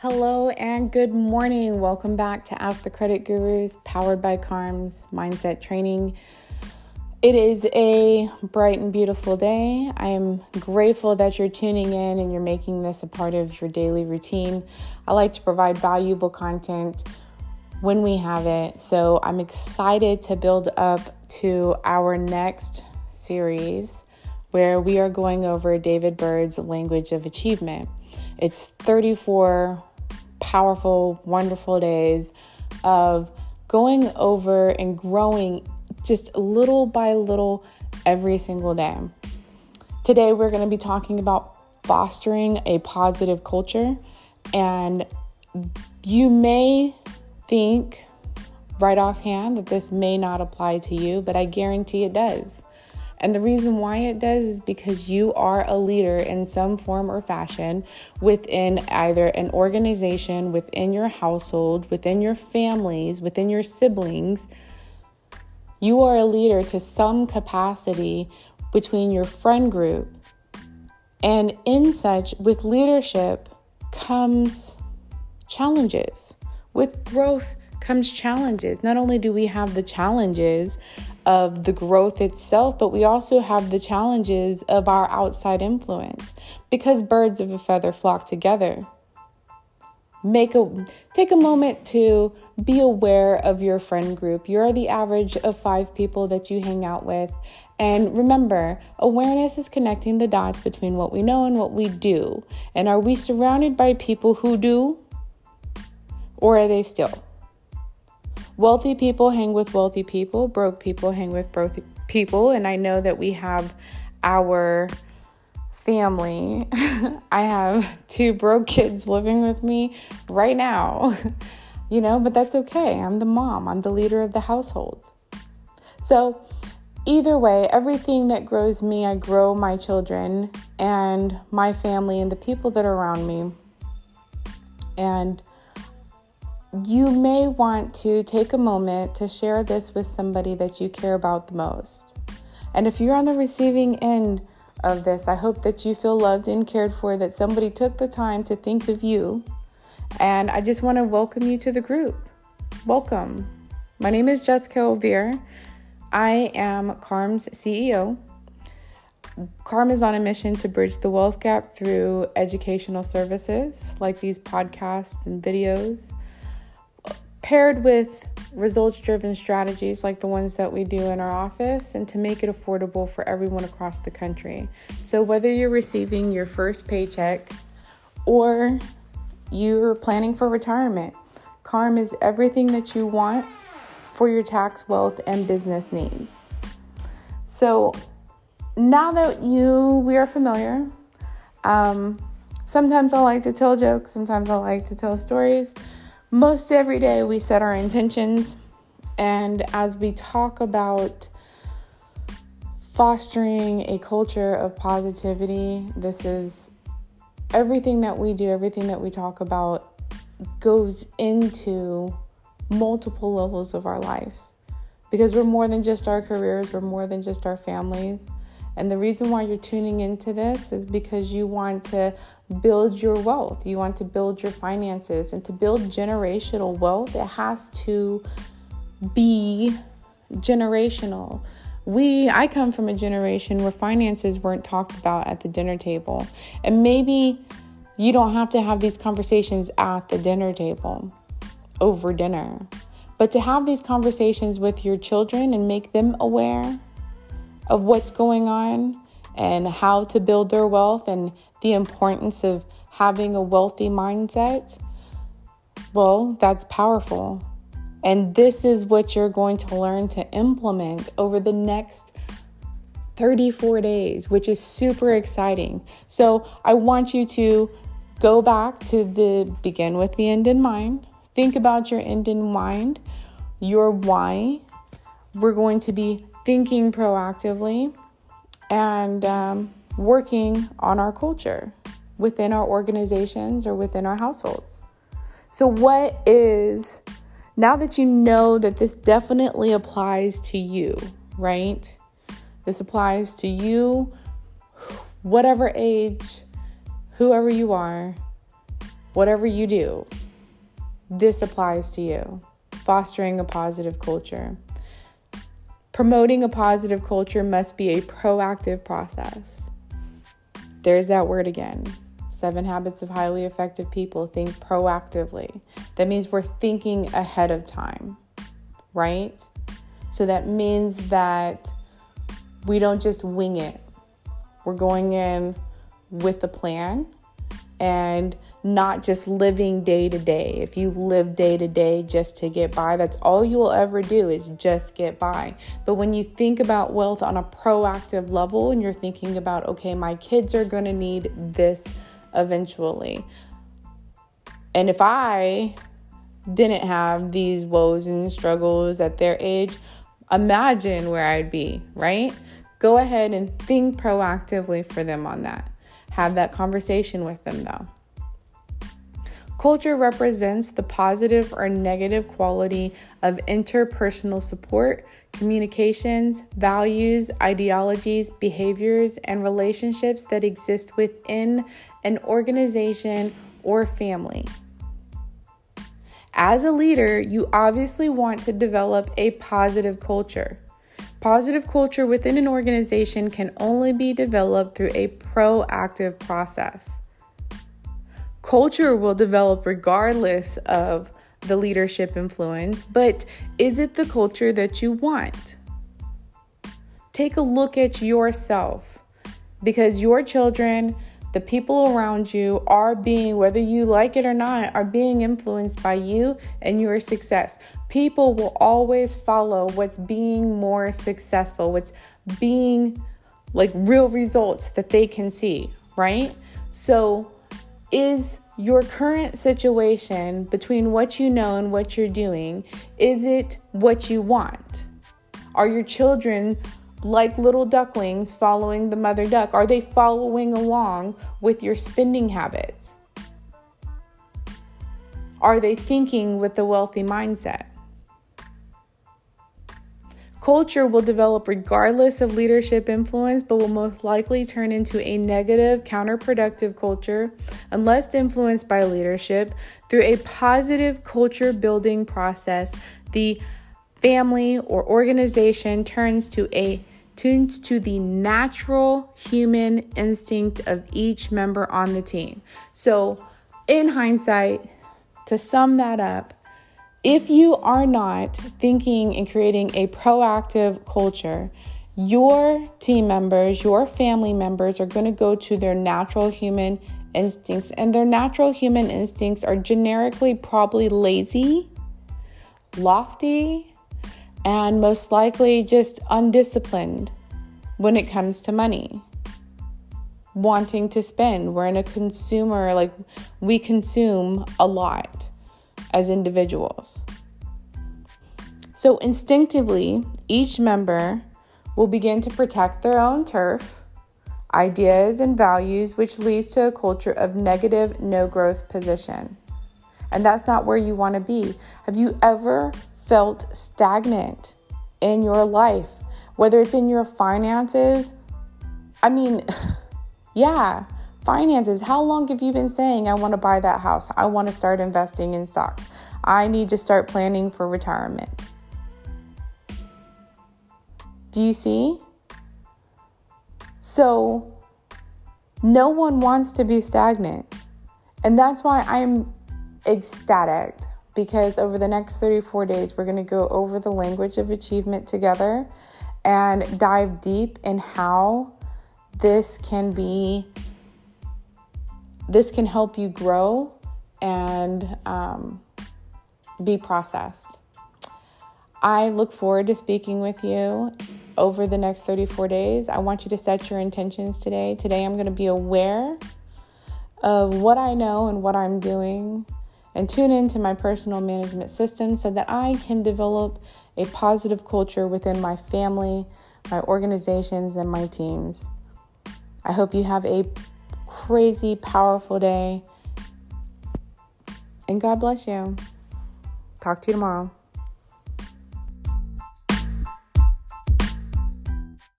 Hello and good morning. Welcome back to Ask the Credit Gurus, powered by CARMS Mindset Training. It is a bright and beautiful day. I am grateful that you're tuning in and you're making this a part of your daily routine. I like to provide valuable content when we have it. So I'm excited to build up to our next series where we are going over David Bird's language of achievement. It's 34 powerful, wonderful days of going over and growing just little by little every single day. Today, we're going to be talking about fostering a positive culture. And you may think right offhand that this may not apply to you, but I guarantee it does. And the reason why it does is because you are a leader in some form or fashion within either an organization, within your household, within your families, within your siblings. You are a leader to some capacity between your friend group. And in such, with leadership comes challenges. With growth comes challenges. Not only do we have the challenges of the growth itself, but we also have the challenges of our outside influence because birds of a feather flock together. Make a take a moment to be aware of your friend group. You're the average of 5 people that you hang out with. And remember, awareness is connecting the dots between what we know and what we do. And are we surrounded by people who do or are they still? Wealthy people hang with wealthy people, broke people hang with broke people. And I know that we have our family. I have two broke kids living with me right now, you know, but that's okay. I'm the mom, I'm the leader of the household. So, either way, everything that grows me, I grow my children and my family and the people that are around me. And you may want to take a moment to share this with somebody that you care about the most. And if you're on the receiving end of this, I hope that you feel loved and cared for, that somebody took the time to think of you. And I just want to welcome you to the group. Welcome. My name is Jessica Overe. I am CARM's CEO. CARM is on a mission to bridge the wealth gap through educational services like these podcasts and videos paired with results driven strategies like the ones that we do in our office and to make it affordable for everyone across the country. So, whether you're receiving your first paycheck or you're planning for retirement, CARM is everything that you want for your tax, wealth, and business needs. So, now that you we are familiar, um, sometimes I like to tell jokes, sometimes I like to tell stories. Most every day, we set our intentions, and as we talk about fostering a culture of positivity, this is everything that we do, everything that we talk about goes into multiple levels of our lives because we're more than just our careers, we're more than just our families. And the reason why you're tuning into this is because you want to build your wealth, you want to build your finances, and to build generational wealth, it has to be generational. We, I come from a generation where finances weren't talked about at the dinner table. And maybe you don't have to have these conversations at the dinner table over dinner. But to have these conversations with your children and make them aware of what's going on and how to build their wealth and the importance of having a wealthy mindset, well, that's powerful. And this is what you're going to learn to implement over the next 34 days, which is super exciting. So, I want you to go back to the begin with the end in mind. Think about your end in mind, your why. We're going to be thinking proactively and um, working on our culture within our organizations or within our households. So, what is now that you know that this definitely applies to you, right? This applies to you, whatever age, whoever you are. whatever you do, this applies to you. Fostering a positive culture. Promoting a positive culture must be a proactive process. There's that word again. Seven habits of highly effective people think proactively. That means we're thinking ahead of time, right? So that means that we don't just wing it. We're going in with a plan and not just living day to day. If you live day to day just to get by, that's all you will ever do is just get by. But when you think about wealth on a proactive level and you're thinking about, okay, my kids are going to need this eventually. And if I didn't have these woes and struggles at their age, imagine where I'd be, right? Go ahead and think proactively for them on that. Have that conversation with them though. Culture represents the positive or negative quality of interpersonal support, communications, values, ideologies, behaviors, and relationships that exist within an organization or family. As a leader, you obviously want to develop a positive culture. Positive culture within an organization can only be developed through a proactive process. Culture will develop regardless of the leadership influence, but is it the culture that you want? Take a look at yourself because your children, the people around you are being, whether you like it or not, are being influenced by you and your success. People will always follow what's being more successful, what's being like real results that they can see, right? So, is your current situation between what you know and what you're doing is it what you want? Are your children like little ducklings following the mother duck? Are they following along with your spending habits? Are they thinking with the wealthy mindset Culture will develop regardless of leadership influence, but will most likely turn into a negative, counterproductive culture unless influenced by leadership. Through a positive culture building process, the family or organization turns to a tunes to the natural human instinct of each member on the team. So, in hindsight, to sum that up, if you are not thinking and creating a proactive culture, your team members, your family members are going to go to their natural human instincts, and their natural human instincts are generically probably lazy, lofty, and most likely just undisciplined when it comes to money. Wanting to spend. We're in a consumer, like we consume a lot as individuals. So, instinctively, each member will begin to protect their own turf, ideas, and values, which leads to a culture of negative, no growth position. And that's not where you want to be. Have you ever felt stagnant in your life, whether it's in your finances? I mean, yeah, Finances. How long have you been saying, I want to buy that house? I want to start investing in stocks. I need to start planning for retirement. Do you see? So, no one wants to be stagnant. And that's why I'm ecstatic because over the next 34 days, we're going to go over the language of achievement together and dive deep in how this can be this can help you grow and um, be processed. I look forward to speaking with you over the next 34 days. I want you to set your intentions today. Today, I'm going to be aware of what I know and what I'm doing and tune into my personal management system so that I can develop a positive culture within my family, my organizations, and my teams. I hope you have a crazy, powerful day. And God bless you. Talk to you tomorrow.